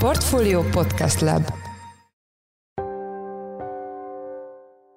Portfolio Podcast Lab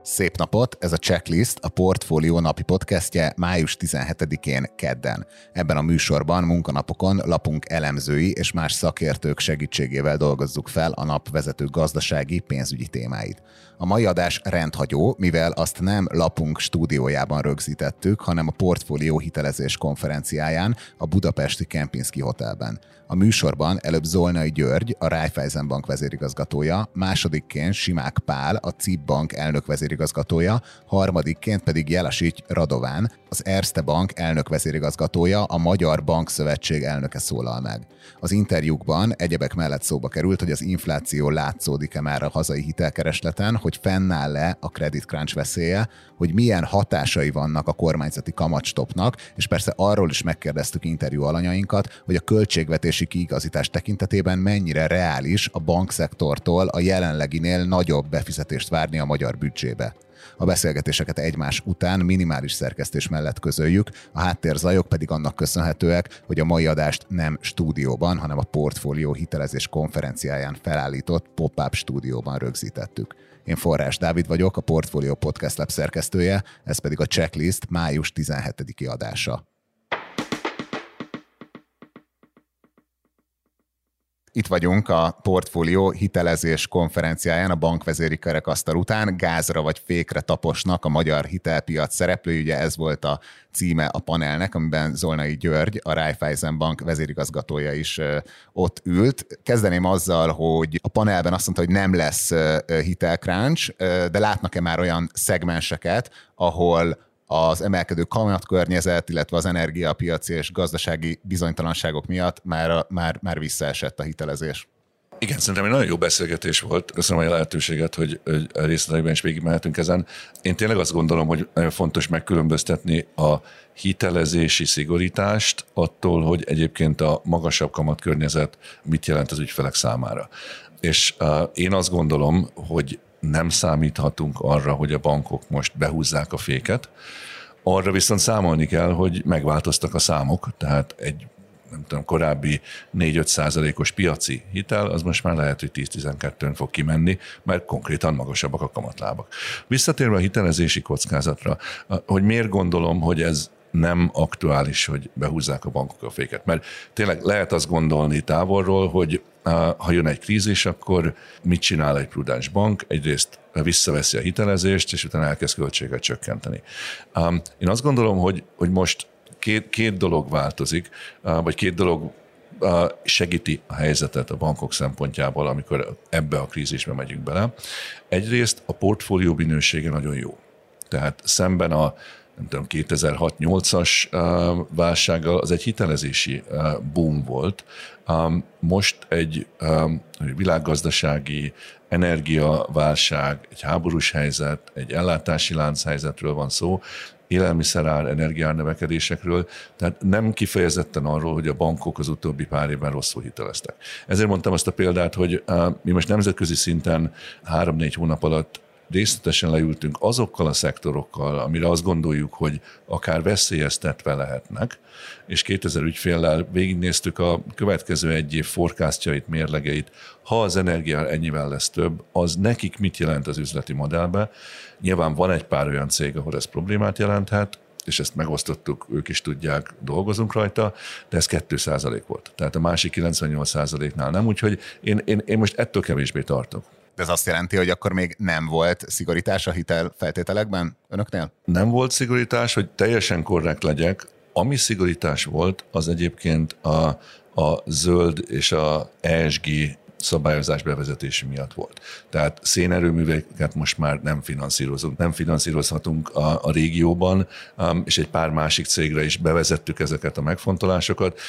Szép napot! Ez a Checklist, a Portfólió napi podcastje május 17-én kedden. Ebben a műsorban munkanapokon lapunk elemzői és más szakértők segítségével dolgozzuk fel a nap vezető gazdasági pénzügyi témáit. A mai adás rendhagyó, mivel azt nem lapunk stúdiójában rögzítettük, hanem a Portfólió hitelezés konferenciáján a budapesti Kempinski Hotelben. A műsorban előbb Zolnai György, a Raiffeisen Bank vezérigazgatója, másodikként Simák Pál, a CIP Bank elnök vezérigazgatója, harmadikként pedig Jelasics Radován, az Erste Bank elnök vezérigazgatója, a Magyar Bank Szövetség elnöke szólal meg. Az interjúkban egyebek mellett szóba került, hogy az infláció látszódik-e már a hazai hitelkeresleten, hogy fennáll-e a credit crunch veszélye, hogy milyen hatásai vannak a kormányzati kamatstopnak, és persze arról is megkérdeztük interjú alanyainkat, hogy a költségvetési kiigazítás tekintetében mennyire reális a bankszektortól a jelenleginél nagyobb befizetést várni a magyar büdzsébe. A beszélgetéseket egymás után minimális szerkesztés mellett közöljük, a háttérzajok pedig annak köszönhetőek, hogy a mai adást nem stúdióban, hanem a portfólió hitelezés konferenciáján felállított pop-up stúdióban rögzítettük. Én Forrás Dávid vagyok, a Portfolio Podcast Lab szerkesztője, ez pedig a checklist május 17-i adása. Itt vagyunk a portfólió hitelezés konferenciáján a bankvezéri kerekasztal után. Gázra vagy fékre taposnak a magyar hitelpiac szereplői, ugye ez volt a címe a panelnek, amiben Zolnai György, a Raiffeisen Bank vezérigazgatója is ott ült. Kezdeném azzal, hogy a panelben azt mondta, hogy nem lesz hitelkráncs, de látnak-e már olyan szegmenseket, ahol az emelkedő kamatkörnyezet, illetve az energiapiaci és gazdasági bizonytalanságok miatt már, már, már visszaesett a hitelezés. Igen, szerintem egy nagyon jó beszélgetés volt. Köszönöm a lehetőséget, hogy, hogy részletekben is végigmehetünk ezen. Én tényleg azt gondolom, hogy nagyon fontos megkülönböztetni a hitelezési szigorítást attól, hogy egyébként a magasabb kamatkörnyezet mit jelent az ügyfelek számára. És uh, én azt gondolom, hogy nem számíthatunk arra, hogy a bankok most behúzzák a féket. Arra viszont számolni kell, hogy megváltoztak a számok, tehát egy nem tudom, korábbi 4-5 százalékos piaci hitel, az most már lehet, hogy 10-12-ön fog kimenni, mert konkrétan magasabbak a kamatlábak. Visszatérve a hitelezési kockázatra, hogy miért gondolom, hogy ez nem aktuális, hogy behúzzák a bankok a féket. Mert tényleg lehet azt gondolni távolról, hogy ha jön egy krízis, akkor mit csinál egy prudens bank? Egyrészt visszaveszi a hitelezést, és utána elkezd költséget csökkenteni. Én azt gondolom, hogy, hogy most két, két dolog változik, vagy két dolog segíti a helyzetet a bankok szempontjából, amikor ebbe a krízisbe megyünk bele. Egyrészt a portfólió minősége nagyon jó. Tehát szemben a nem tudom, 2006-8-as válsággal, az egy hitelezési boom volt. Most egy világgazdasági energiaválság, egy háborús helyzet, egy ellátási helyzetről van szó, élelmiszerár, energiár növekedésekről, tehát nem kifejezetten arról, hogy a bankok az utóbbi pár évben rosszul hiteleztek. Ezért mondtam azt a példát, hogy mi most nemzetközi szinten három-négy hónap alatt részletesen leültünk azokkal a szektorokkal, amire azt gondoljuk, hogy akár veszélyeztetve lehetnek, és 2000 ügyféllel végignéztük a következő egy év forecastjait, mérlegeit. Ha az energia ennyivel lesz több, az nekik mit jelent az üzleti modellbe? Nyilván van egy pár olyan cég, ahol ez problémát jelenthet, és ezt megosztottuk, ők is tudják, dolgozunk rajta, de ez 2% volt. Tehát a másik 98%-nál nem, úgyhogy én, én, én most ettől kevésbé tartok. De ez azt jelenti, hogy akkor még nem volt szigorítás a hitel feltételekben önöknél? Nem volt szigorítás, hogy teljesen korrekt legyek. Ami szigorítás volt, az egyébként a, a zöld és a ESG szabályozás bevezetési miatt volt. Tehát szénerőműveket most már nem finanszírozunk, nem finanszírozhatunk a, a régióban, és egy pár másik cégre is bevezettük ezeket a megfontolásokat.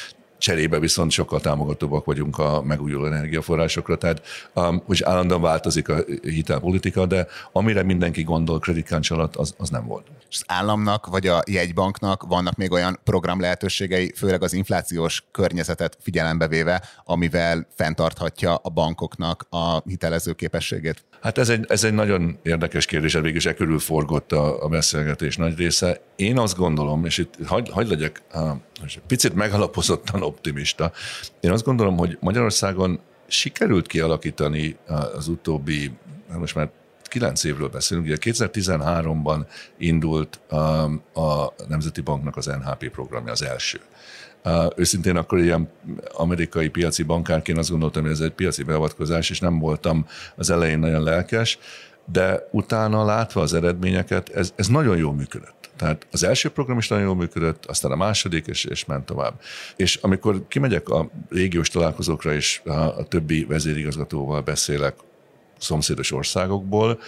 Cserébe viszont sokkal támogatóbbak vagyunk a megújuló energiaforrásokra, tehát um, hogy állandóan változik a hitelpolitika, de amire mindenki gondol kreditkáncs alatt, az, az nem volt. És az államnak vagy a jegybanknak vannak még olyan program lehetőségei, főleg az inflációs környezetet figyelembe véve, amivel fenntarthatja a bankoknak a hitelező képességét? Hát ez egy, ez egy nagyon érdekes kérdés, végül is e körül forgott a, a beszélgetés nagy része. Én azt gondolom, és itt hagyd hagy legyek uh, picit megalapozottan optimista, én azt gondolom, hogy Magyarországon sikerült kialakítani az utóbbi, most már kilenc évről beszélünk, ugye 2013-ban indult a, a Nemzeti Banknak az NHP programja, az első. Uh, őszintén akkor ilyen amerikai piaci bankárként azt gondoltam, hogy ez egy piaci beavatkozás, és nem voltam az elején nagyon lelkes, de utána látva az eredményeket, ez, ez nagyon jól működött. Tehát az első program is nagyon jól működött, aztán a második, és, és ment tovább. És amikor kimegyek a régiós találkozókra, és a, a többi vezérigazgatóval beszélek szomszédos országokból,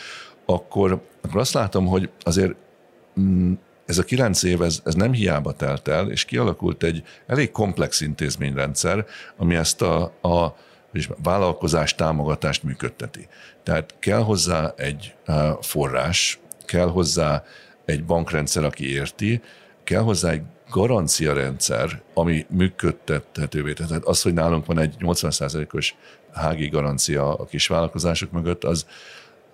akkor, akkor azt látom, hogy azért mm, ez a kilenc év, ez, ez nem hiába telt el, és kialakult egy elég komplex intézményrendszer, ami ezt a, a vállalkozás támogatást működteti. Tehát kell hozzá egy forrás, kell hozzá egy bankrendszer, aki érti, kell hozzá egy garanciarendszer, ami működtethetővé. Tehát az, hogy nálunk van egy 80%-os hági garancia a kisvállalkozások mögött, az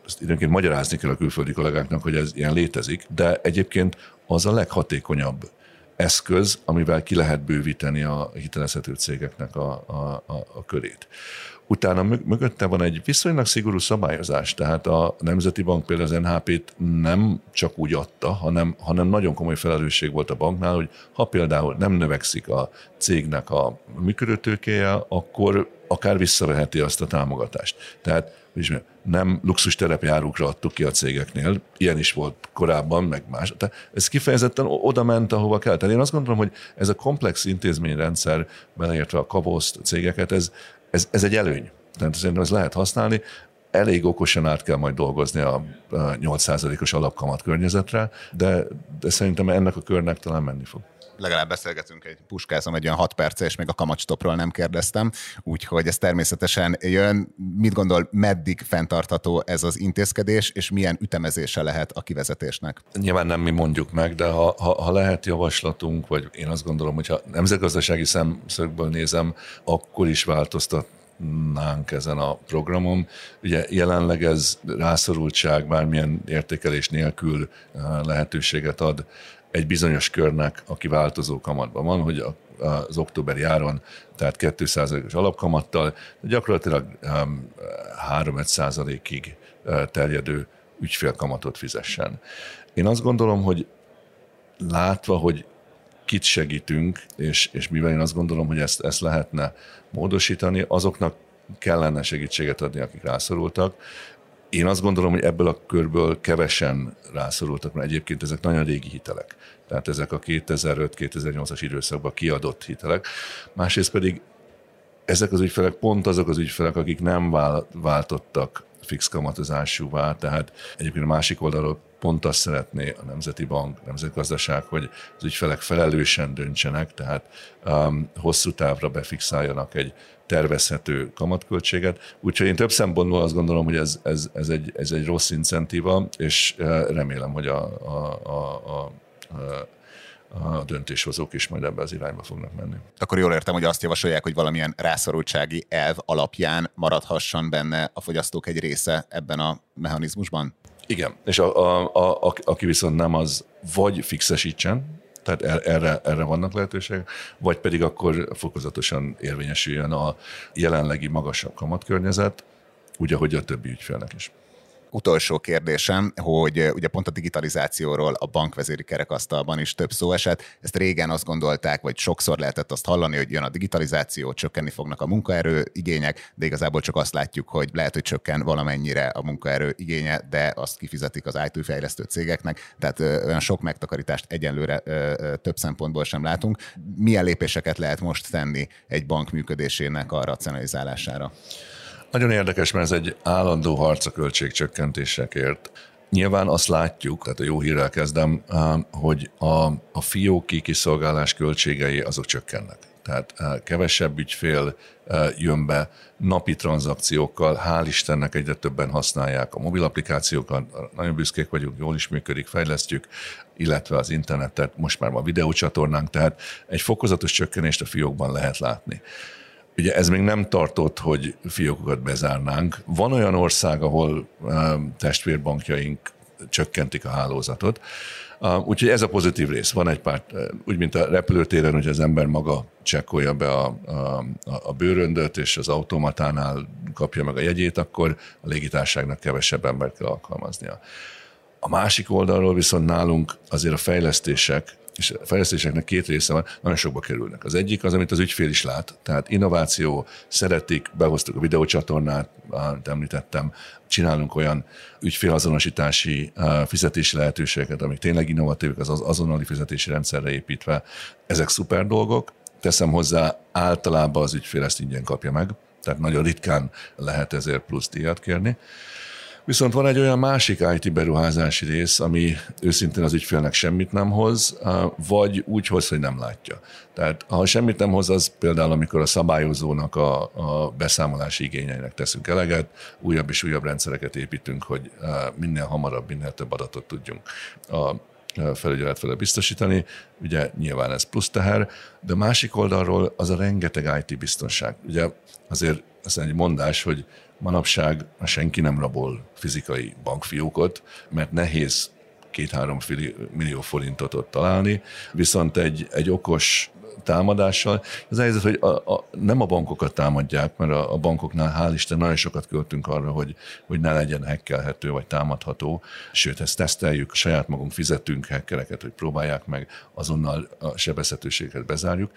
azt időnként magyarázni kell a külföldi kollégáknak, hogy ez ilyen létezik, de egyébként az a leghatékonyabb eszköz, amivel ki lehet bővíteni a hitelezhető cégeknek a, a, a, a körét. Utána mögötte van egy viszonylag szigorú szabályozás, tehát a Nemzeti Bank például az NHP-t nem csak úgy adta, hanem, hanem nagyon komoly felelősség volt a banknál, hogy ha például nem növekszik a cégnek a működőtőkéje, akkor akár visszaveheti azt a támogatást. Tehát és nem luxus terepjárókra adtuk ki a cégeknél, ilyen is volt korábban, meg más. Tehát ez kifejezetten oda ment, ahova kell. Tehát én azt gondolom, hogy ez a komplex intézményrendszer, beleértve a kavoszt, a cégeket, ez, ez, ez egy előny. Tehát szerintem lehet használni. Elég okosan át kell majd dolgozni a 8%-os alapkamat környezetre, de, de szerintem ennek a körnek talán menni fog legalább beszélgetünk egy puskázom egy olyan 6 perce, és még a kamatstopról nem kérdeztem, úgyhogy ez természetesen jön. Mit gondol, meddig fenntartható ez az intézkedés, és milyen ütemezése lehet a kivezetésnek? Nyilván nem mi mondjuk meg, de ha, ha, ha lehet javaslatunk, vagy én azt gondolom, hogy ha nemzetgazdasági szemszögből nézem, akkor is változtat nánk ezen a programon. Ugye jelenleg ez rászorultság bármilyen értékelés nélkül eh, lehetőséget ad egy bizonyos körnek, aki változó kamatban van, hogy az októberi áron, tehát 2%-os alapkamattal, gyakorlatilag 3-5%-ig eh, terjedő ügyfélkamatot fizessen. Én azt gondolom, hogy látva, hogy kit segítünk, és, és mivel én azt gondolom, hogy ezt, ezt lehetne módosítani, azoknak kellene segítséget adni, akik rászorultak. Én azt gondolom, hogy ebből a körből kevesen rászorultak, mert egyébként ezek nagyon régi hitelek. Tehát ezek a 2005-2008-as időszakban kiadott hitelek. Másrészt pedig ezek az ügyfelek pont azok az ügyfelek, akik nem váltottak fix kamatozásúvá, tehát egyébként a másik oldalról pont azt szeretné a Nemzeti Bank, Nemzetgazdaság, hogy az ügyfelek felelősen döntsenek, tehát um, hosszú távra befixáljanak egy tervezhető kamatköltséget. Úgyhogy én több szempontból azt gondolom, hogy ez, ez, ez, egy, ez egy rossz incentíva, és uh, remélem, hogy a, a, a, a a döntéshozók is majd ebbe az irányba fognak menni. Akkor jól értem, hogy azt javasolják, hogy valamilyen rászorultsági elv alapján maradhasson benne a fogyasztók egy része ebben a mechanizmusban? Igen, és a, a, a, a, aki viszont nem, az vagy fixesítsen, tehát erre, erre vannak lehetőségek, vagy pedig akkor fokozatosan érvényesüljön a jelenlegi magasabb kamatkörnyezet, úgy, ahogy a többi ügyfélnek is utolsó kérdésem, hogy ugye pont a digitalizációról a bankvezéri kerekasztalban is több szó esett. Ezt régen azt gondolták, vagy sokszor lehetett azt hallani, hogy jön a digitalizáció, csökkenni fognak a munkaerő igények, de igazából csak azt látjuk, hogy lehet, hogy csökken valamennyire a munkaerő igénye, de azt kifizetik az IT fejlesztő cégeknek, tehát olyan sok megtakarítást egyenlőre több szempontból sem látunk. Milyen lépéseket lehet most tenni egy bank működésének a racionalizálására? Nagyon érdekes, mert ez egy állandó harc a költségcsökkentésekért. Nyilván azt látjuk, tehát a jó hírrel kezdem, hogy a, a fióki kiszolgálás költségei azok csökkennek. Tehát kevesebb ügyfél jön be napi tranzakciókkal, hál' Istennek egyre többen használják a mobil applikációkat, nagyon büszkék vagyunk, jól is működik, fejlesztjük, illetve az internetet, most már a videócsatornánk, tehát egy fokozatos csökkenést a fiókban lehet látni. Ugye ez még nem tartott, hogy fiókokat bezárnánk. Van olyan ország, ahol testvérbankjaink csökkentik a hálózatot. Úgyhogy ez a pozitív rész. Van egy pár, úgy mint a repülőtéren, hogy az ember maga csekkolja be a, a, a bőröndöt, és az automatánál kapja meg a jegyét, akkor a légitárságnak kevesebb embert kell alkalmaznia. A másik oldalról viszont nálunk azért a fejlesztések és a fejlesztéseknek két része van, nagyon sokba kerülnek. Az egyik az, amit az ügyfél is lát, tehát innováció, szeretik, behoztuk a videócsatornát, amit említettem, csinálunk olyan ügyfélazonosítási fizetési lehetőségeket, amik tényleg innovatívak, az azonnali fizetési rendszerre építve. Ezek szuper dolgok, teszem hozzá, általában az ügyfél ezt ingyen kapja meg, tehát nagyon ritkán lehet ezért plusz díjat kérni. Viszont van egy olyan másik IT beruházási rész, ami őszintén az ügyfélnek semmit nem hoz, vagy úgy hoz, hogy nem látja. Tehát ha semmit nem hoz, az például, amikor a szabályozónak a, a beszámolási igényeinek teszünk eleget, újabb és újabb rendszereket építünk, hogy minél hamarabb, minél több adatot tudjunk a felügyelet fele biztosítani. Ugye nyilván ez plusz teher, de másik oldalról az a rengeteg IT biztonság. Ugye azért az egy mondás, hogy manapság senki nem rabol fizikai bankfiókot, mert nehéz két-három millió forintot ott találni, viszont egy, egy okos támadással. Az helyzet, hogy a, a, nem a bankokat támadják, mert a, a bankoknál hál' Isten nagyon sokat költünk arra, hogy, hogy ne legyen hekkelhető vagy támadható, sőt, ezt teszteljük, saját magunk fizetünk hekkereket, hogy próbálják meg, azonnal a sebezhetőséget bezárjuk.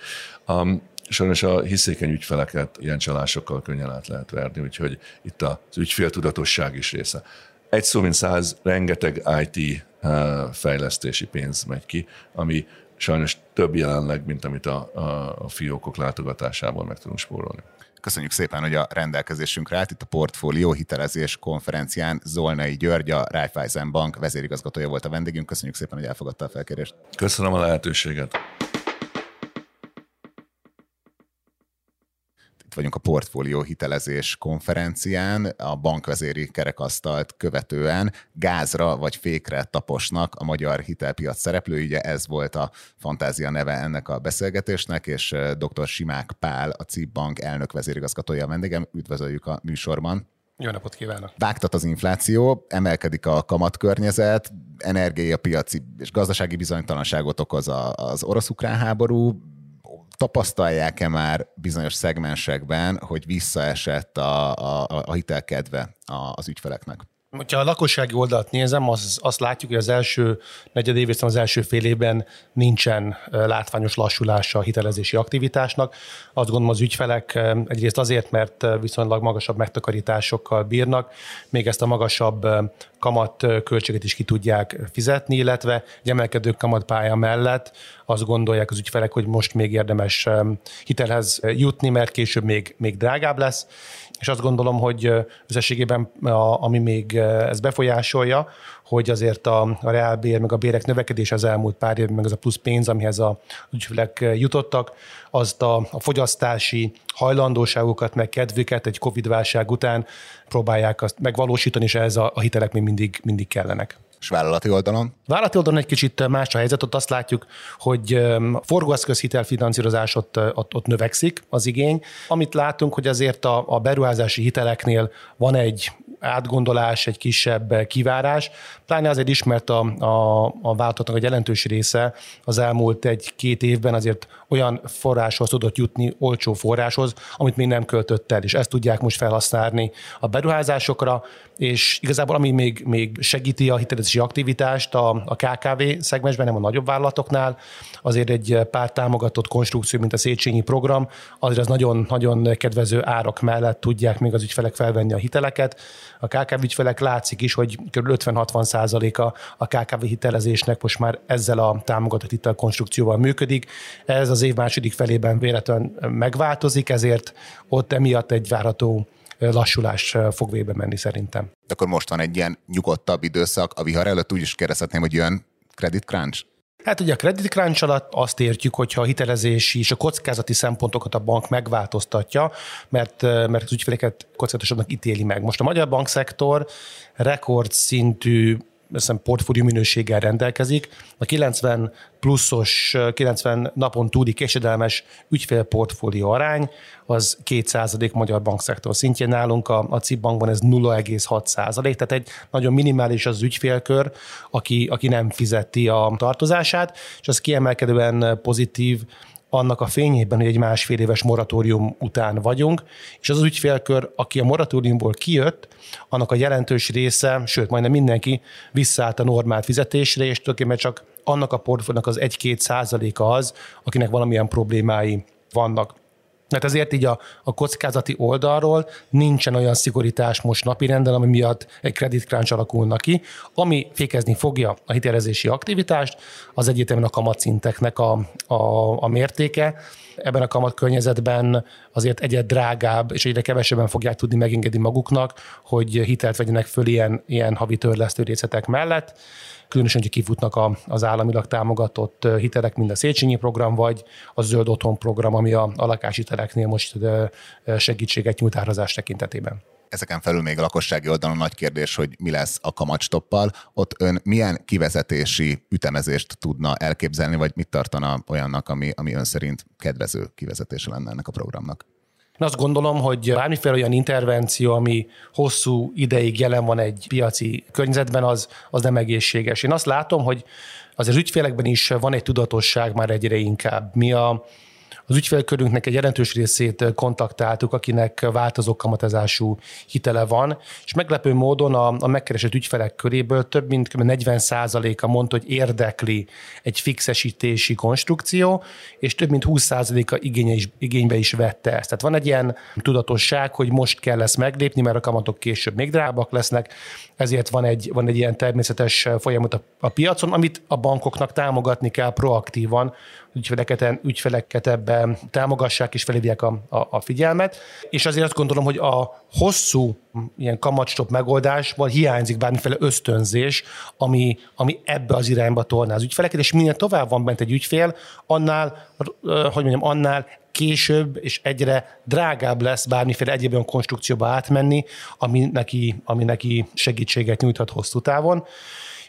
Um, sajnos a hiszékeny ügyfeleket ilyen csalásokkal könnyen át lehet verni, úgyhogy itt az ügyfél tudatosság is része. Egy szó mint száz, rengeteg IT eh, fejlesztési pénz megy ki, ami sajnos több jelenleg, mint amit a, a, a fiókok látogatásából meg tudunk spórolni. Köszönjük szépen, hogy a rendelkezésünkre állt. Itt a Portfólió hitelezés konferencián Zolnai György, a Raiffeisen Bank vezérigazgatója volt a vendégünk. Köszönjük szépen, hogy elfogadta a felkérést. Köszönöm a lehetőséget. Vagyunk a portfólió hitelezés konferencián, a bankvezéri kerekasztalt követően gázra vagy fékre taposnak a magyar hitelpiac szereplői, ugye ez volt a fantázia neve ennek a beszélgetésnek, és dr. Simák Pál, a CIP Bank elnök vezérigazgatója a vendégem, üdvözöljük a műsorban. Jó napot kívánok! Vágtat az infláció, emelkedik a kamatkörnyezet, energiapiaci és gazdasági bizonytalanságot okoz az orosz-ukrán háború, tapasztalják-e már bizonyos szegmensekben, hogy visszaesett a, a, a hitelkedve az ügyfeleknek? Ha a lakossági oldalt nézem, az, azt látjuk, hogy az első negyed év, az első fél évben nincsen látványos lassulása a hitelezési aktivitásnak. Azt gondolom az ügyfelek egyrészt azért, mert viszonylag magasabb megtakarításokkal bírnak, még ezt a magasabb kamat költséget is ki tudják fizetni, illetve egy emelkedő kamatpálya mellett azt gondolják az ügyfelek, hogy most még érdemes hitelhez jutni, mert később még, még drágább lesz és azt gondolom, hogy összességében a, ami még ez befolyásolja, hogy azért a, a reálbér, meg a bérek növekedése az elmúlt pár évben, meg az a plusz pénz, amihez a ügyfelek jutottak, azt a, a fogyasztási hajlandóságukat, meg kedvüket egy Covid-válság után próbálják azt megvalósítani, és ez a, a hitelek még mindig, mindig kellenek. És vállalati oldalon? Vállalati oldalon egy kicsit más a helyzet, ott azt látjuk, hogy forgóeszköz hitelfinanszírozás ott, ott, ott növekszik az igény. Amit látunk, hogy azért a, a beruházási hiteleknél van egy átgondolás, egy kisebb kivárás, pláne azért is, mert a, a, a vállalatoknak a jelentős része az elmúlt egy-két évben azért olyan forráshoz tudott jutni, olcsó forráshoz, amit még nem költött el, és ezt tudják most felhasználni a beruházásokra, és igazából ami még, még segíti a hitelezési aktivitást a, a KKV szegmensben, nem a nagyobb vállalatoknál, azért egy pár támogatott konstrukció, mint a Széchenyi program, azért az nagyon-nagyon kedvező árak mellett tudják még az ügyfelek felvenni a hiteleket. A KKV ügyfelek látszik is, hogy kb. 50-60 százaléka a KKV hitelezésnek most már ezzel a támogatott hitelkonstrukcióval működik. Ez az év második felében véletlenül megváltozik, ezért ott emiatt egy várható lassulás fog végbe menni szerintem. De akkor most van egy ilyen nyugodtabb időszak, a vihar előtt úgy is kérdezhetném, hogy jön credit crunch? Hát ugye a credit crunch alatt azt értjük, hogyha a hitelezési és a kockázati szempontokat a bank megváltoztatja, mert, mert az ügyfeleket kockázatosabbnak ítéli meg. Most a magyar bankszektor rekordszintű hiszem portfólió minőséggel rendelkezik. A 90 pluszos, 90 napon túli késedelmes ügyfélportfólió arány az 2 magyar bankszektor szintjén nálunk, a, a CIP bankban ez 0,6 tehát egy nagyon minimális az ügyfélkör, aki, aki nem fizeti a tartozását, és az kiemelkedően pozitív annak a fényében, hogy egy másfél éves moratórium után vagyunk, és az, az ügyfélkör, aki a moratóriumból kijött, annak a jelentős része, sőt, majdnem mindenki visszaállt a normál fizetésre, és tulajdonképpen csak annak a portfóliónak az 1-2 százaléka az, akinek valamilyen problémái vannak. Mert ezért így a, a kockázati oldalról nincsen olyan szigorítás most napirenden, ami miatt egy credit crunch alakulna ki. Ami fékezni fogja a hitelezési aktivitást, az egyértelműen a kamatszinteknek a, a, a mértéke. Ebben a kamat környezetben azért egyre drágább, és egyre kevesebben fogják tudni megengedni maguknak, hogy hitelt vegyenek föl ilyen, ilyen havi törlesztő részletek mellett különösen, hogy kifutnak a, az államilag támogatott hitelek, mint a Széchenyi program, vagy a Zöld Otthon program, ami a, a lakáshiteleknél most segítséget nyújt árazás tekintetében. Ezeken felül még a lakossági oldalon nagy kérdés, hogy mi lesz a kamatstoppal. Ott ön milyen kivezetési ütemezést tudna elképzelni, vagy mit tartana olyannak, ami, ami ön szerint kedvező kivezetése lenne ennek a programnak? Én azt gondolom, hogy bármiféle olyan intervenció, ami hosszú ideig jelen van egy piaci környezetben, az, az nem egészséges. Én azt látom, hogy az ügyfélekben is van egy tudatosság már egyre inkább. Mi a, az ügyfélkörünknek egy jelentős részét kontaktáltuk, akinek változó kamatozású hitele van, és meglepő módon a, a megkeresett ügyfelek köréből több mint 40%-a mondta, hogy érdekli egy fixesítési konstrukció, és több mint 20%-a igénye is, igénybe is vette ezt. Tehát van egy ilyen tudatosság, hogy most kell ezt meglépni, mert a kamatok később még drábak lesznek, ezért van egy, van egy ilyen természetes folyamat a, a piacon, amit a bankoknak támogatni kell proaktívan, ügyfeleket, ügyfeleket ebben támogassák és felhívják a, a, a figyelmet. És azért azt gondolom, hogy a hosszú ilyen kamatstop megoldásban hiányzik bármiféle ösztönzés, ami, ami ebbe az irányba tolná az ügyfeleket, és minél tovább van bent egy ügyfél, annál, hogy mondjam, annál később és egyre drágább lesz bármiféle egyéb olyan konstrukcióba átmenni, ami neki, ami neki segítséget nyújthat hosszú távon.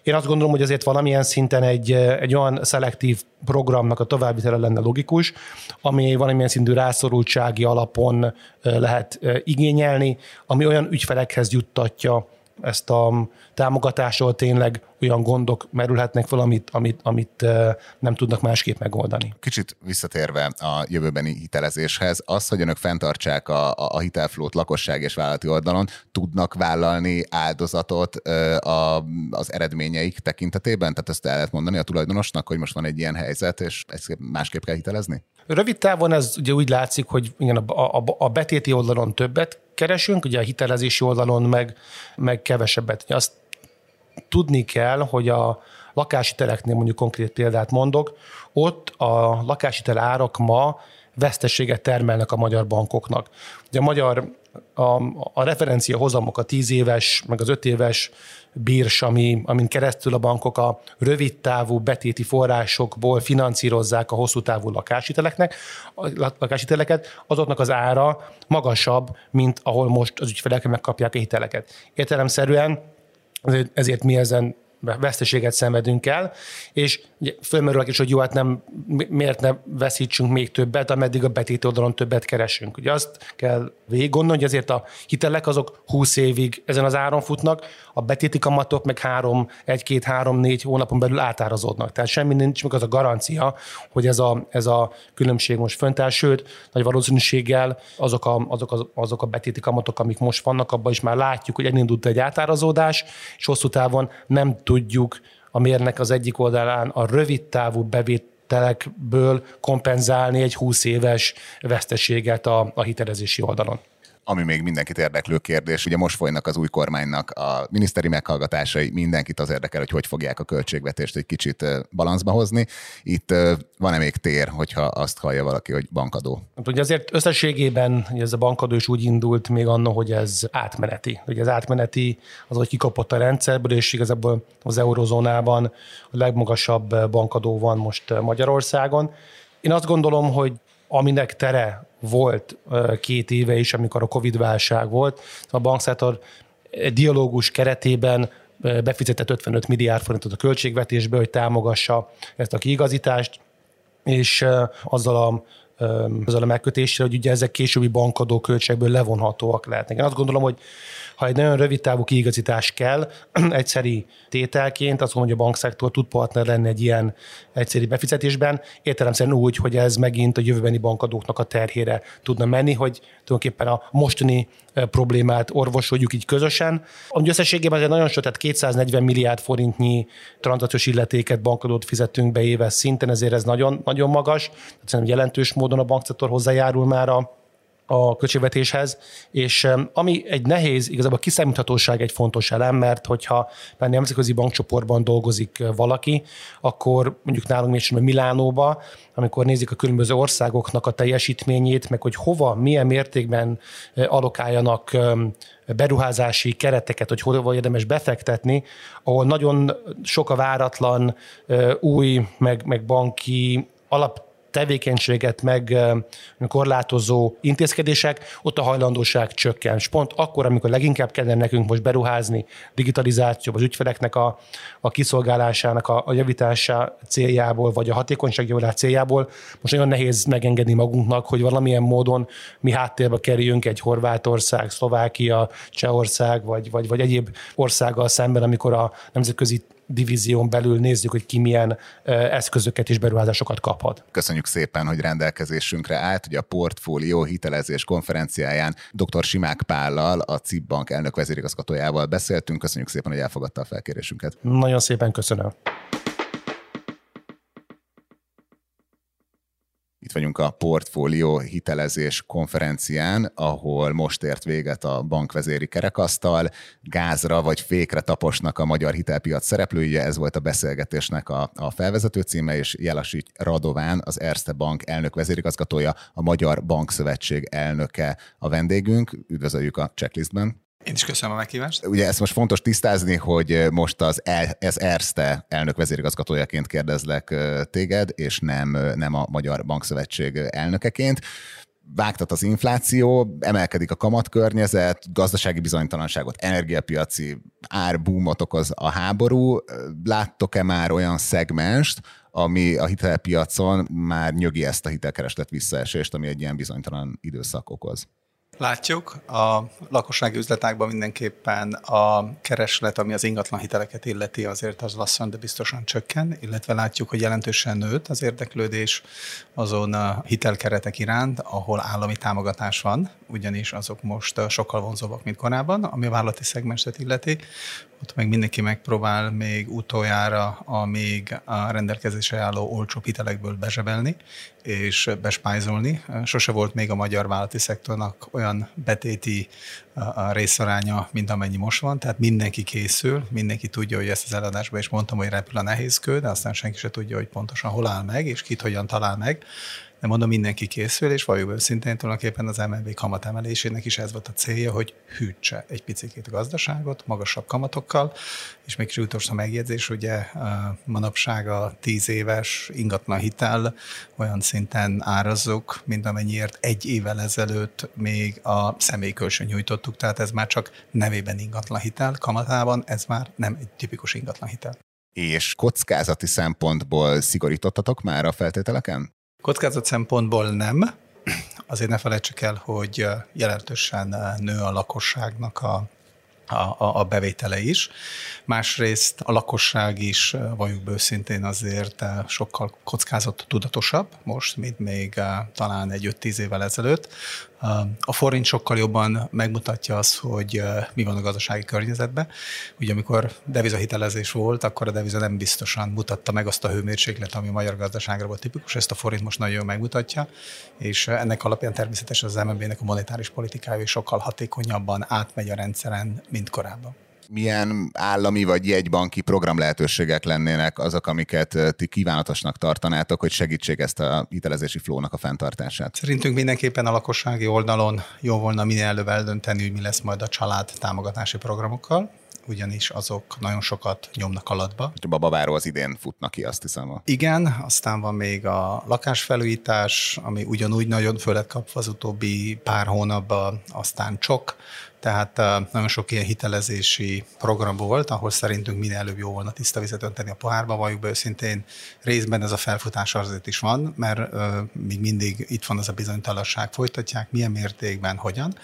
Én azt gondolom, hogy azért valamilyen szinten egy, egy olyan szelektív programnak a továbbvitele lenne logikus, ami valamilyen szintű rászorultsági alapon lehet igényelni, ami olyan ügyfelekhez juttatja ezt a támogatásról tényleg olyan gondok merülhetnek fel, amit, amit, amit nem tudnak másképp megoldani. Kicsit visszatérve a jövőbeni hitelezéshez, az, hogy önök fenntartsák a, a hitelflót lakosság és vállalati oldalon, tudnak vállalni áldozatot a, az eredményeik tekintetében? Tehát ezt el lehet mondani a tulajdonosnak, hogy most van egy ilyen helyzet, és ezt másképp kell hitelezni? Rövid távon ez ugye úgy látszik, hogy igen, a, a, a betéti oldalon többet keresünk, ugye a hitelezési oldalon meg, meg kevesebbet. Azt tudni kell, hogy a lakáshiteleknél mondjuk konkrét példát mondok, ott a lakáshitel árak ma veszteséget termelnek a magyar bankoknak. Ugye a magyar a, a referencia hozamok a 10 éves, meg az 5 éves bírs, ami, amin keresztül a bankok a rövid távú betéti forrásokból finanszírozzák a hosszú távú lakáshiteleknek, a lakáshiteleket, azoknak az ára magasabb, mint ahol most az ügyfelek megkapják a hiteleket. Értelemszerűen ezért mi ezen veszteséget szenvedünk el, és fölmerül is, hogy jó, hát nem, miért ne veszítsünk még többet, ameddig a betét oldalon többet keresünk. Ugye azt kell végig gondolni, hogy azért a hitelek azok 20 évig ezen az áron futnak, a betéti kamatok meg három, egy-két, három, négy hónapon belül átárazódnak. Tehát semmi nincs meg az a garancia, hogy ez a, ez a különbség most fönt áll, sőt, nagy valószínűséggel azok a, azok, a, azok a betéti kamatok, amik most vannak, abban is már látjuk, hogy elindult egy átárazódás, és hosszú távon nem tudjuk a mérnek az egyik oldalán a rövid távú bevételekből kompenzálni egy 20 éves veszteséget a, a hitelezési oldalon ami még mindenkit érdeklő kérdés. Ugye most folynak az új kormánynak a miniszteri meghallgatásai, mindenkit az érdekel, hogy hogy fogják a költségvetést egy kicsit balanszba hozni. Itt van-e még tér, hogyha azt hallja valaki, hogy bankadó? Hát ugye azért összességében hogy ez a bankadó is úgy indult még anno, hogy ez átmeneti. Ugye ez átmeneti az, hogy kikapott a rendszerből, és igazából az eurozónában a legmagasabb bankadó van most Magyarországon. Én azt gondolom, hogy aminek tere volt két éve is, amikor a Covid-válság volt. A bankszektor dialógus keretében befizetett 55 milliárd forintot a költségvetésbe, hogy támogassa ezt a kiigazítást, és azzal a azzal a megkötéssel, hogy ugye ezek későbbi bankadó költségből levonhatóak lehetnek. Én azt gondolom, hogy ha egy nagyon rövid távú kiigazítás kell, egyszeri tételként, azt mondom, hogy a bankszektor tud partner lenni egy ilyen egyszeri befizetésben, értelemszerűen úgy, hogy ez megint a jövőbeni bankadóknak a terhére tudna menni, hogy tulajdonképpen a mostani problémát orvosoljuk így közösen. Ami összességében azért nagyon sok, tehát 240 milliárd forintnyi tranzakciós illetéket bankadót fizetünk be éves szinten, ezért ez nagyon, nagyon magas. Tehát jelentős módon a bankszektor hozzájárul már a a költségvetéshez, és ami egy nehéz, igazából a kiszámíthatóság egy fontos elem, mert hogyha már nemzetközi bankcsoportban dolgozik valaki, akkor mondjuk nálunk még Milánóba, amikor nézik a különböző országoknak a teljesítményét, meg hogy hova, milyen mértékben alokáljanak beruházási kereteket, hogy hova érdemes befektetni, ahol nagyon sok a váratlan új, meg, meg banki alap tevékenységet meg korlátozó intézkedések, ott a hajlandóság csökken. És pont akkor, amikor leginkább kellene nekünk most beruházni digitalizáció, az ügyfeleknek a, a kiszolgálásának a, a javítása céljából, vagy a hatékonyság javulás céljából, most nagyon nehéz megengedni magunknak, hogy valamilyen módon mi háttérbe kerüljünk egy Horvátország, Szlovákia, Csehország, vagy, vagy, vagy egyéb országgal szemben, amikor a nemzetközi divízión belül nézzük, hogy ki milyen eszközöket és beruházásokat kaphat. Köszönjük szépen, hogy rendelkezésünkre állt. Ugye a portfólió hitelezés konferenciáján dr. Simák Pállal, a CIP Bank elnök vezérigazgatójával beszéltünk. Köszönjük szépen, hogy elfogadta a felkérésünket. Nagyon szépen köszönöm. Itt vagyunk a portfólió hitelezés konferencián, ahol most ért véget a bankvezéri kerekasztal, gázra vagy fékre taposnak a magyar hitelpiac szereplői, ez volt a beszélgetésnek a, a felvezető címe, és Jelasics Radován, az Erste Bank elnök vezérigazgatója, a Magyar Bankszövetség elnöke a vendégünk. Üdvözöljük a checklistben. Én is köszönöm a meghívást. Ugye ezt most fontos tisztázni, hogy most az, el, ez Erste elnök vezérigazgatójaként kérdezlek téged, és nem, nem a Magyar Bankszövetség elnökeként vágtat az infláció, emelkedik a kamatkörnyezet, gazdasági bizonytalanságot, energiapiaci árboomot okoz a háború. Láttok-e már olyan szegmest, ami a hitelpiacon már nyögi ezt a hitelkereslet visszaesést, ami egy ilyen bizonytalan időszak okoz? Látjuk, a lakossági üzletákban mindenképpen a kereslet, ami az ingatlan hiteleket illeti, azért az lassan, de biztosan csökken, illetve látjuk, hogy jelentősen nőtt az érdeklődés azon a hitelkeretek iránt, ahol állami támogatás van, ugyanis azok most sokkal vonzóbbak, mint korábban, ami a vállalati szegmenset illeti ott meg mindenki megpróbál még utoljára a még a rendelkezésre álló olcsó hitelekből bezsebelni és bespájzolni. Sose volt még a magyar vállalati szektornak olyan betéti részaránya, mint amennyi most van, tehát mindenki készül, mindenki tudja, hogy ezt az eladásban is mondtam, hogy repül a nehézkő, de aztán senki se tudja, hogy pontosan hol áll meg, és kit hogyan talál meg de mondom, mindenki készül, és valljuk őszintén tulajdonképpen az MLB kamatemelésének is ez volt a célja, hogy hűtse egy picit a gazdaságot magasabb kamatokkal, és mégis utolsó megjegyzés, ugye manapság a tíz éves ingatlan hitel olyan szinten árazzuk, mint amennyiért egy évvel ezelőtt még a személykölcsön nyújtottuk, tehát ez már csak nevében ingatlan hitel, kamatában ez már nem egy tipikus ingatlan hitel. És kockázati szempontból szigorítottatok már a feltételeken? Kockázat szempontból nem. Azért ne felejtsük el, hogy jelentősen nő a lakosságnak a a, a bevétele is. Másrészt a lakosság is, valljuk be őszintén, azért sokkal kockázat tudatosabb most, mint még talán egy 5-10 évvel ezelőtt. A forint sokkal jobban megmutatja azt, hogy mi van a gazdasági környezetben. Ugye amikor devizahitelezés volt, akkor a deviza nem biztosan mutatta meg azt a hőmérséklet, ami a magyar gazdaságra volt tipikus. Ezt a forint most nagyon jól megmutatja, és ennek alapján természetesen az MNB-nek a monetáris politikája sokkal hatékonyabban átmegy a rendszeren, mint korábban milyen állami vagy jegybanki program lehetőségek lennének azok, amiket ti kívánatosnak tartanátok, hogy segítség ezt a hitelezési flónak a fenntartását? Szerintünk mindenképpen a lakossági oldalon jó volna minél előbb eldönteni, hogy mi lesz majd a család támogatási programokkal ugyanis azok nagyon sokat nyomnak alatba. A babáról az idén futnak ki, azt hiszem. Igen, aztán van még a lakásfelújítás, ami ugyanúgy nagyon föl lett kapva az utóbbi pár hónapban, aztán csok, Tehát nagyon sok ilyen hitelezési program volt, ahol szerintünk minél előbb jó volna tiszta vizet önteni a pohárba, valljuk be őszintén. Részben ez a felfutás azért is van, mert még mindig itt van az a bizonytalanság, folytatják, milyen mértékben, hogyan.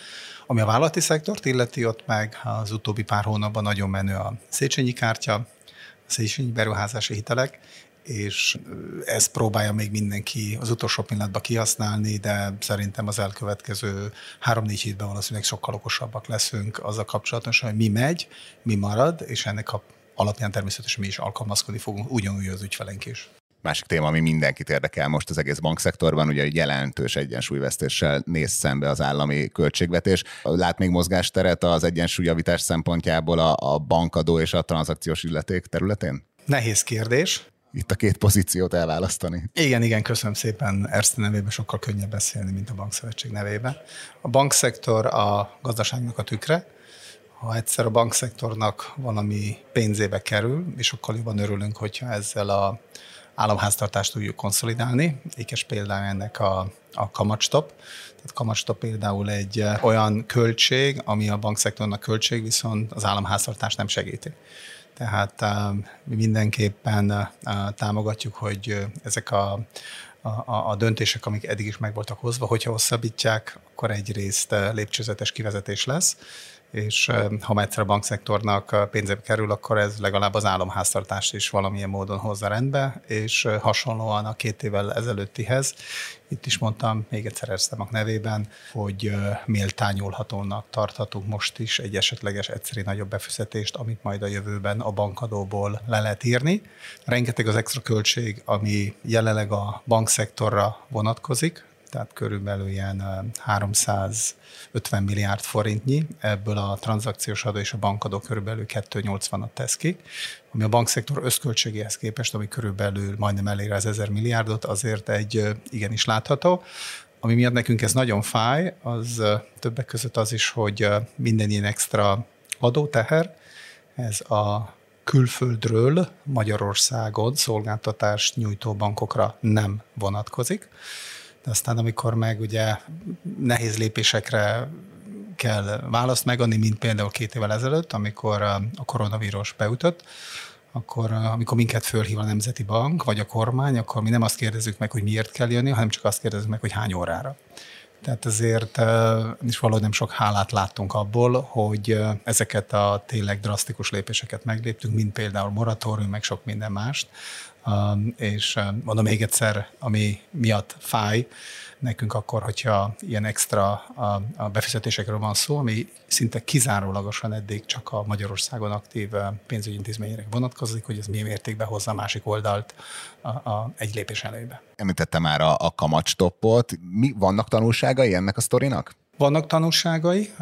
Ami a vállalati szektort illeti, ott meg az utóbbi pár hónapban nagyon menő a Széchenyi kártya, a Széchenyi beruházási hitelek, és ezt próbálja még mindenki az utolsó pillanatban kihasználni, de szerintem az elkövetkező három-négy hétben valószínűleg sokkal okosabbak leszünk a kapcsolatosan, hogy mi megy, mi marad, és ennek a alapján természetesen mi is alkalmazkodni fogunk, ugyanúgy az ügyfeleink is. Másik téma, ami mindenkit érdekel most az egész bankszektorban, ugye egy jelentős egyensúlyvesztéssel néz szembe az állami költségvetés. Lát még mozgásteret az egyensúlyjavítás szempontjából a, a bankadó és a tranzakciós illeték területén? Nehéz kérdés itt a két pozíciót elválasztani. Igen, igen, köszönöm szépen. Erste nevében sokkal könnyebb beszélni, mint a bankszövetség nevében. A bankszektor a gazdaságnak a tükre. Ha egyszer a bankszektornak valami pénzébe kerül, és sokkal jobban örülünk, hogyha ezzel a államháztartást tudjuk konszolidálni. Ékes például ennek a, a kamatstop. Tehát kamatstop például egy olyan költség, ami a bankszektornak költség, viszont az államháztartást nem segíti. Tehát mi mindenképpen támogatjuk, hogy ezek a, a, a döntések, amik eddig is meg voltak hozva, hogyha hosszabbítják, akkor egyrészt lépcsőzetes kivezetés lesz, és ha egyszer a bankszektornak pénzbe kerül, akkor ez legalább az államháztartást is valamilyen módon hozza rendbe, és hasonlóan a két évvel ezelőttihez, itt is mondtam, még egyszer Erztemak nevében, hogy méltányolhatónak tarthatunk most is egy esetleges egyszerű nagyobb befizetést, amit majd a jövőben a bankadóból le lehet írni. Rengeteg az extra költség, ami jelenleg a bankszektorra vonatkozik, tehát körülbelül ilyen 350 milliárd forintnyi, ebből a tranzakciós adó és a bankadó körülbelül 280-at tesz ki, ami a bankszektor összköltségéhez képest, ami körülbelül majdnem elér az 1000 milliárdot, azért egy igenis látható. Ami miatt nekünk ez nagyon fáj, az többek között az is, hogy minden ilyen extra adóteher, ez a külföldről Magyarországon szolgáltatást nyújtó bankokra nem vonatkozik de aztán amikor meg ugye nehéz lépésekre kell választ megadni, mint például két évvel ezelőtt, amikor a koronavírus beütött, akkor amikor minket fölhív a Nemzeti Bank, vagy a kormány, akkor mi nem azt kérdezzük meg, hogy miért kell jönni, hanem csak azt kérdezzük meg, hogy hány órára. Tehát ezért is valahogy nem sok hálát láttunk abból, hogy ezeket a tényleg drasztikus lépéseket megléptünk, mint például moratórium, meg sok minden mást, és mondom még egyszer, ami miatt fáj nekünk akkor, hogyha ilyen extra a, befizetésekről van szó, ami szinte kizárólagosan eddig csak a Magyarországon aktív pénzügyi intézményekre vonatkozik, hogy ez milyen mértékben hozza a másik oldalt a, a egy lépés előbe. Említette már a, a kamatstoppot. Mi vannak tanulságai ennek a sztorinak? Vannak tanulságai,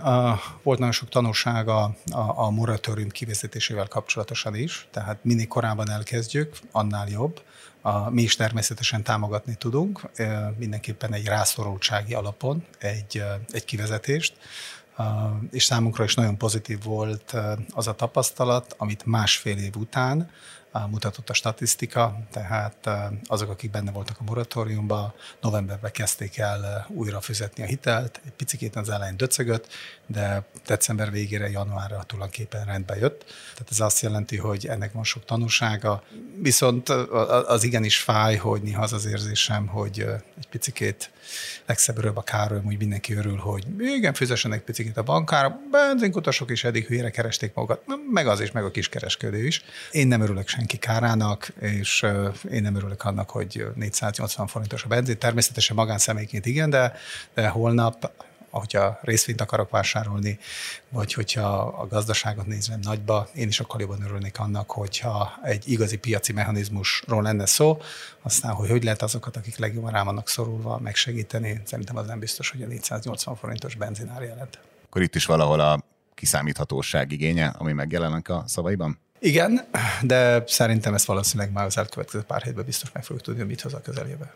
volt nagyon sok tanulsága a, moratórium kivezetésével kapcsolatosan is, tehát minél korábban elkezdjük, annál jobb. A, mi is természetesen támogatni tudunk, mindenképpen egy rászorultsági alapon egy, egy kivezetést, és számunkra is nagyon pozitív volt az a tapasztalat, amit másfél év után mutatott a statisztika, tehát azok, akik benne voltak a moratóriumban, novemberben kezdték el újra fizetni a hitelt, egy picit az elején döcögött, de december végére, januárra tulajdonképpen rendbe jött. Tehát ez azt jelenti, hogy ennek van sok tanúsága, viszont az igenis fáj, hogy néha az az érzésem, hogy egy picikét legszebbről a károm, hogy mindenki örül, hogy igen, fizessenek picit a bankára, benzinkutasok is eddig hülyére keresték magukat, meg az is, meg a kiskereskedő is. Én nem örülök senki kárának, és én nem örülök annak, hogy 480 forintos a benzin. Természetesen magánszemélyként igen, de, de holnap hogyha részvényt akarok vásárolni, vagy hogyha a gazdaságot nézem nagyba, én is sokkal jobban örülnék annak, hogyha egy igazi piaci mechanizmusról lenne szó, aztán, hogy hogy lehet azokat, akik legjobban rá vannak szorulva, megsegíteni, szerintem az nem biztos, hogy a 480 forintos benzinár jelent. Akkor itt is valahol a kiszámíthatóság igénye, ami megjelenik a szavaiban? Igen, de szerintem ezt valószínűleg már az elkövetkező pár hétben biztos meg fogjuk tudni, hogy mit hoz a közeljövő.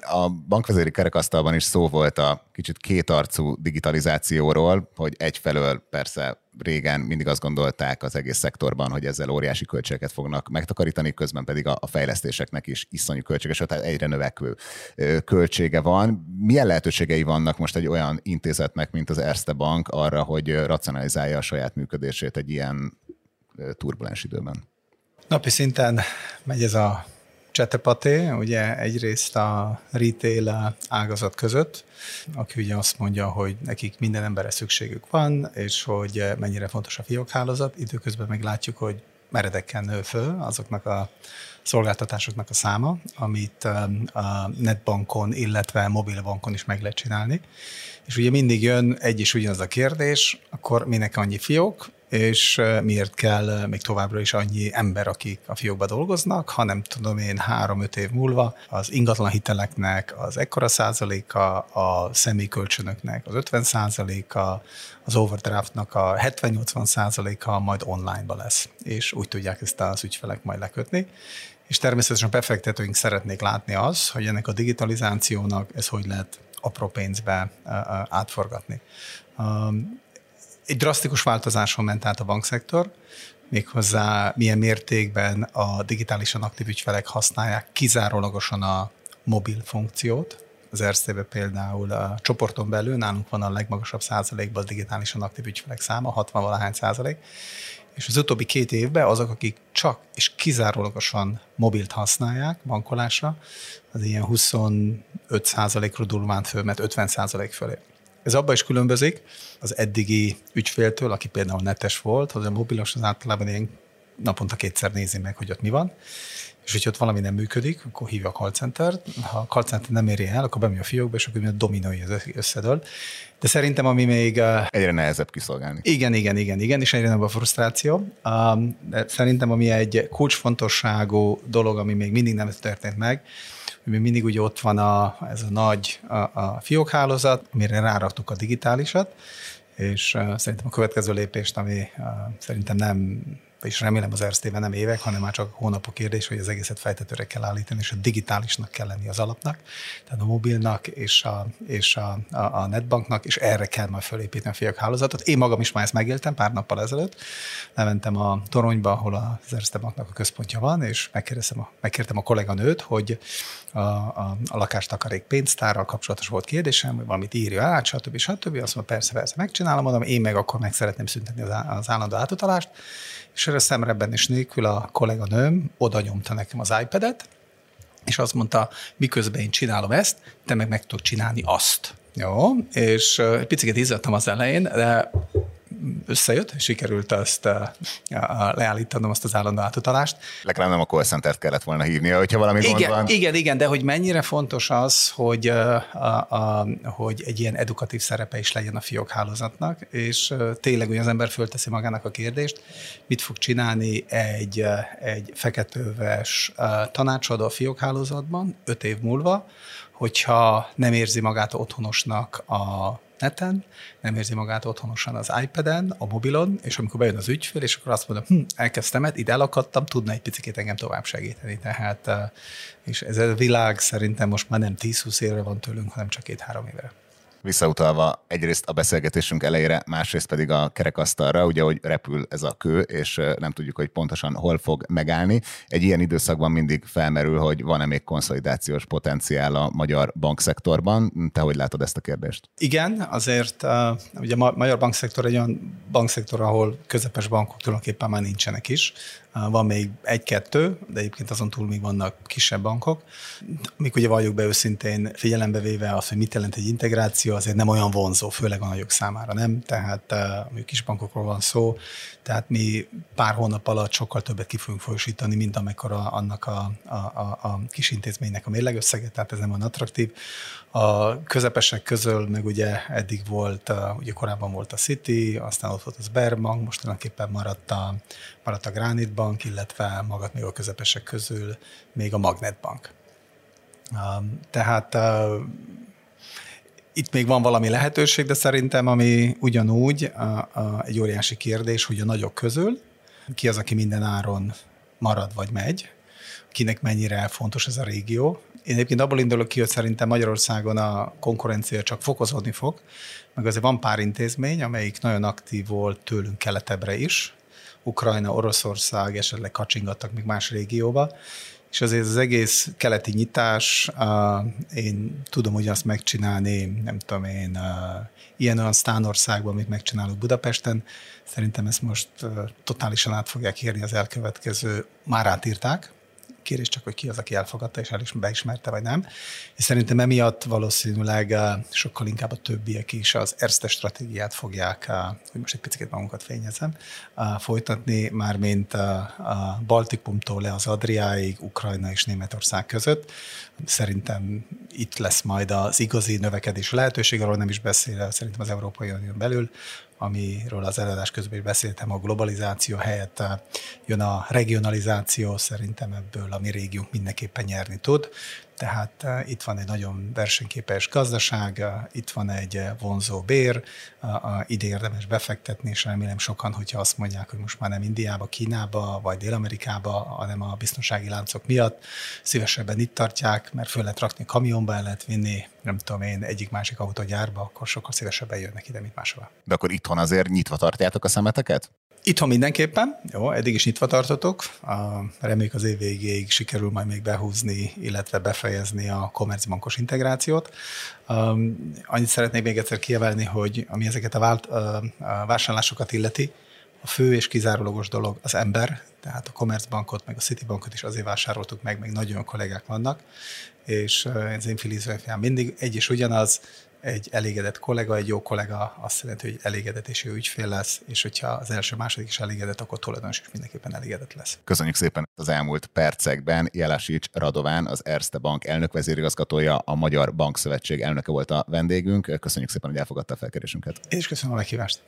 A bankvezéri kerekasztalban is szó volt a kicsit kétarcú digitalizációról, hogy egyfelől persze régen mindig azt gondolták az egész szektorban, hogy ezzel óriási költségeket fognak megtakarítani, közben pedig a, fejlesztéseknek is iszonyú költséges, tehát egyre növekvő költsége van. Milyen lehetőségei vannak most egy olyan intézetnek, mint az Erste Bank arra, hogy racionalizálja a saját működését egy ilyen turbulens időben? Napi szinten megy ez a csetepaté, ugye egyrészt a retail ágazat között, aki ugye azt mondja, hogy nekik minden emberre szükségük van, és hogy mennyire fontos a fiókhálózat, időközben meg látjuk, hogy meredeken nő föl azoknak a szolgáltatásoknak a száma, amit um, a netbankon, illetve mobilbankon is meg lehet csinálni. És ugye mindig jön egy is ugyanaz a kérdés, akkor minek annyi fiók, és miért kell még továbbra is annyi ember, akik a fiókba dolgoznak, hanem tudom én három-öt év múlva az ingatlan hiteleknek az ekkora százaléka, a személykölcsönöknek az 50 százaléka, az overdraftnak a 70-80 százaléka majd onlineba lesz, és úgy tudják ezt az ügyfelek majd lekötni. És természetesen a befektetőink szeretnék látni az, hogy ennek a digitalizációnak ez hogy lehet apró pénzbe átforgatni egy drasztikus változáson ment át a bankszektor, méghozzá milyen mértékben a digitálisan aktív ügyfelek használják kizárólagosan a mobil funkciót. Az erste például a csoporton belül nálunk van a legmagasabb százalékban a digitálisan aktív ügyfelek száma, 60 valahány százalék, és az utóbbi két évben azok, akik csak és kizárólagosan mobilt használják bankolásra, az ilyen 25 százalékról durván föl, mert 50 százalék fölé. Ez abban is különbözik az eddigi ügyféltől, aki például netes volt, hogy a mobilos az általában ilyen naponta kétszer nézi meg, hogy ott mi van, és hogyha ott valami nem működik, akkor hívja a call center Ha a call center nem éri el, akkor bemegy a fiókba, és akkor a dominói összedől. De szerintem, ami még... Egyre nehezebb kiszolgálni. Igen, igen, igen, igen, és egyre nagyobb a frusztráció. De szerintem, ami egy kulcsfontosságú dolog, ami még mindig nem történt meg, még mindig ugye ott van a, ez a nagy a, a fiókhálózat, amire ráraktuk a digitálisat, és szerintem a következő lépést, ami szerintem nem és remélem az ersztében nem évek, hanem már csak hónapok kérdés, hogy az egészet fejtetőre kell állítani, és a digitálisnak kell lenni az alapnak, tehát a mobilnak és a, és a, a, a netbanknak, és erre kell majd fölépíteni a fiak hálózatot. Én magam is már ezt megéltem pár nappal ezelőtt. Lementem a toronyba, ahol az Erste Banknak a központja van, és megkérdeztem a, megkértem a kolléganőt, hogy a, a, a lakástakarék pénztárral kapcsolatos volt kérdésem, hogy valamit írja át, stb. stb. Azt mondta, persze, persze, megcsinálom, mondom, én meg akkor meg szeretném szüntetni az, az állandó átutalást, és erre szemrebben is nélkül a kolléganőm oda nyomta nekem az iPad-et, és azt mondta, miközben én csinálom ezt, te meg meg tudod csinálni azt. Jó, és picit izzadtam az elején, de összejött, sikerült azt uh, leállítanom, azt az állandó átutalást. Legalább nem a call center kellett volna hívnia, hogyha valami igen, gond van. Igen, igen, de hogy mennyire fontos az, hogy, uh, a, a, hogy egy ilyen edukatív szerepe is legyen a fiók hálózatnak, és uh, tényleg, hogy az ember fölteszi magának a kérdést, mit fog csinálni egy, egy feketőves tanácsadó a fiók hálózatban öt év múlva, hogyha nem érzi magát otthonosnak a neten, nem érzi magát otthonosan az iPad-en, a mobilon, és amikor bejön az ügyfél, és akkor azt mondom, hm, elkezdtem, itt elakadtam, tudna egy picit engem tovább segíteni. Tehát, eh, és ez a világ szerintem most már nem 10-20 évre van tőlünk, hanem csak két-három évre visszautalva egyrészt a beszélgetésünk elejére, másrészt pedig a kerekasztalra, ugye, hogy repül ez a kő, és nem tudjuk, hogy pontosan hol fog megállni. Egy ilyen időszakban mindig felmerül, hogy van-e még konszolidációs potenciál a magyar bankszektorban. Te hogy látod ezt a kérdést? Igen, azért ugye a magyar bankszektor egy olyan bankszektor, ahol közepes bankok tulajdonképpen már nincsenek is. Van még egy-kettő, de egyébként azon túl még vannak kisebb bankok. Mik ugye valljuk be őszintén figyelembe véve az, hogy mit jelent egy integráció, azért nem olyan vonzó, főleg a nagyok számára nem. Tehát a kis bankokról van szó, tehát mi pár hónap alatt sokkal többet ki fogunk folyosítani, mint amekkora annak a, a, a, a kis intézménynek a mérlegösszege, tehát ez nem olyan attraktív. A közepesek közül meg ugye eddig volt, ugye korábban volt a City, aztán ott volt az Sberbank, most tulajdonképpen maradt a, maradt a Granite Bank, illetve még a közepesek közül még a Magnetbank. Tehát itt még van valami lehetőség, de szerintem ami ugyanúgy a, a, egy óriási kérdés, hogy a nagyok közül ki az, aki minden áron marad vagy megy, kinek mennyire fontos ez a régió, Én egyébként abból indulok ki, hogy szerintem Magyarországon a konkurencia csak fokozódni fog, meg azért van pár intézmény, amelyik nagyon aktív volt tőlünk keletebbre is, Ukrajna, Oroszország, esetleg kacsingattak még más régióba, és azért az egész keleti nyitás, én tudom ugyanazt megcsinálni, nem tudom én, uh, ilyen-olyan sztánországban, amit megcsinálok Budapesten, szerintem ezt most totálisan át fogják érni az elkövetkező, már átírták, kérés csak, hogy ki az, aki elfogadta és el is beismerte, vagy nem. És szerintem emiatt valószínűleg sokkal inkább a többiek is az Erste stratégiát fogják, hogy most egy picit magunkat fényezem, folytatni, mármint a Baltikumtól le az Adriáig, Ukrajna és Németország között. Szerintem itt lesz majd az igazi növekedés lehetőség, arról nem is beszél szerintem az Európai Unión belül, amiről az előadás közben is beszéltem, a globalizáció helyett jön a regionalizáció, szerintem ebből a mi régiónk mindenképpen nyerni tud. Tehát uh, itt van egy nagyon versenyképes gazdaság, uh, itt van egy uh, vonzó bér, ide érdemes befektetni, és remélem sokan, hogyha azt mondják, hogy most már nem Indiába, Kínába vagy Dél-Amerikába, hanem a biztonsági láncok miatt szívesebben itt tartják, mert föl lehet rakni kamionba, el lehet vinni, nem tudom én, egyik-másik autógyárba, akkor sokkal szívesebben jönnek ide, mint máshova. De akkor itthon azért nyitva tartjátok a szemeteket? Itthon mindenképpen, jó, eddig is nyitva tartotok. Reméljük az év végéig sikerül majd még behúzni, illetve befejezni a komercbankos integrációt. Um, annyit szeretnék még egyszer kiemelni, hogy ami ezeket a, vált, a vásárlásokat illeti, a fő és kizárólagos dolog az ember, tehát a Commerzbankot, meg a Citibankot is azért vásároltuk meg, meg nagyon kollégák vannak, és az én filozófiám mindig egy és ugyanaz, egy elégedett kollega, egy jó kollega azt jelenti, hogy elégedett és jó ügyfél lesz, és hogyha az első, második is elégedett, akkor tulajdonos is mindenképpen elégedett lesz. Köszönjük szépen az elmúlt percekben. Jelasics Radován, az Erste Bank elnök vezérigazgatója, a Magyar Bankszövetség elnöke volt a vendégünk. Köszönjük szépen, hogy elfogadta a felkérésünket. Én is köszönöm a meghívást.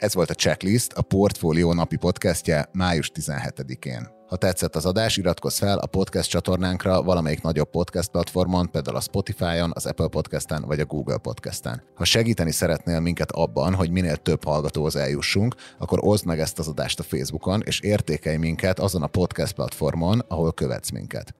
Ez volt a Checklist, a Portfolio napi podcastje május 17-én. Ha tetszett az adás, iratkozz fel a podcast csatornánkra valamelyik nagyobb podcast platformon, például a Spotify-on, az Apple Podcast-en vagy a Google Podcast-en. Ha segíteni szeretnél minket abban, hogy minél több hallgatóhoz eljussunk, akkor oszd meg ezt az adást a Facebookon, és értékelj minket azon a podcast platformon, ahol követsz minket.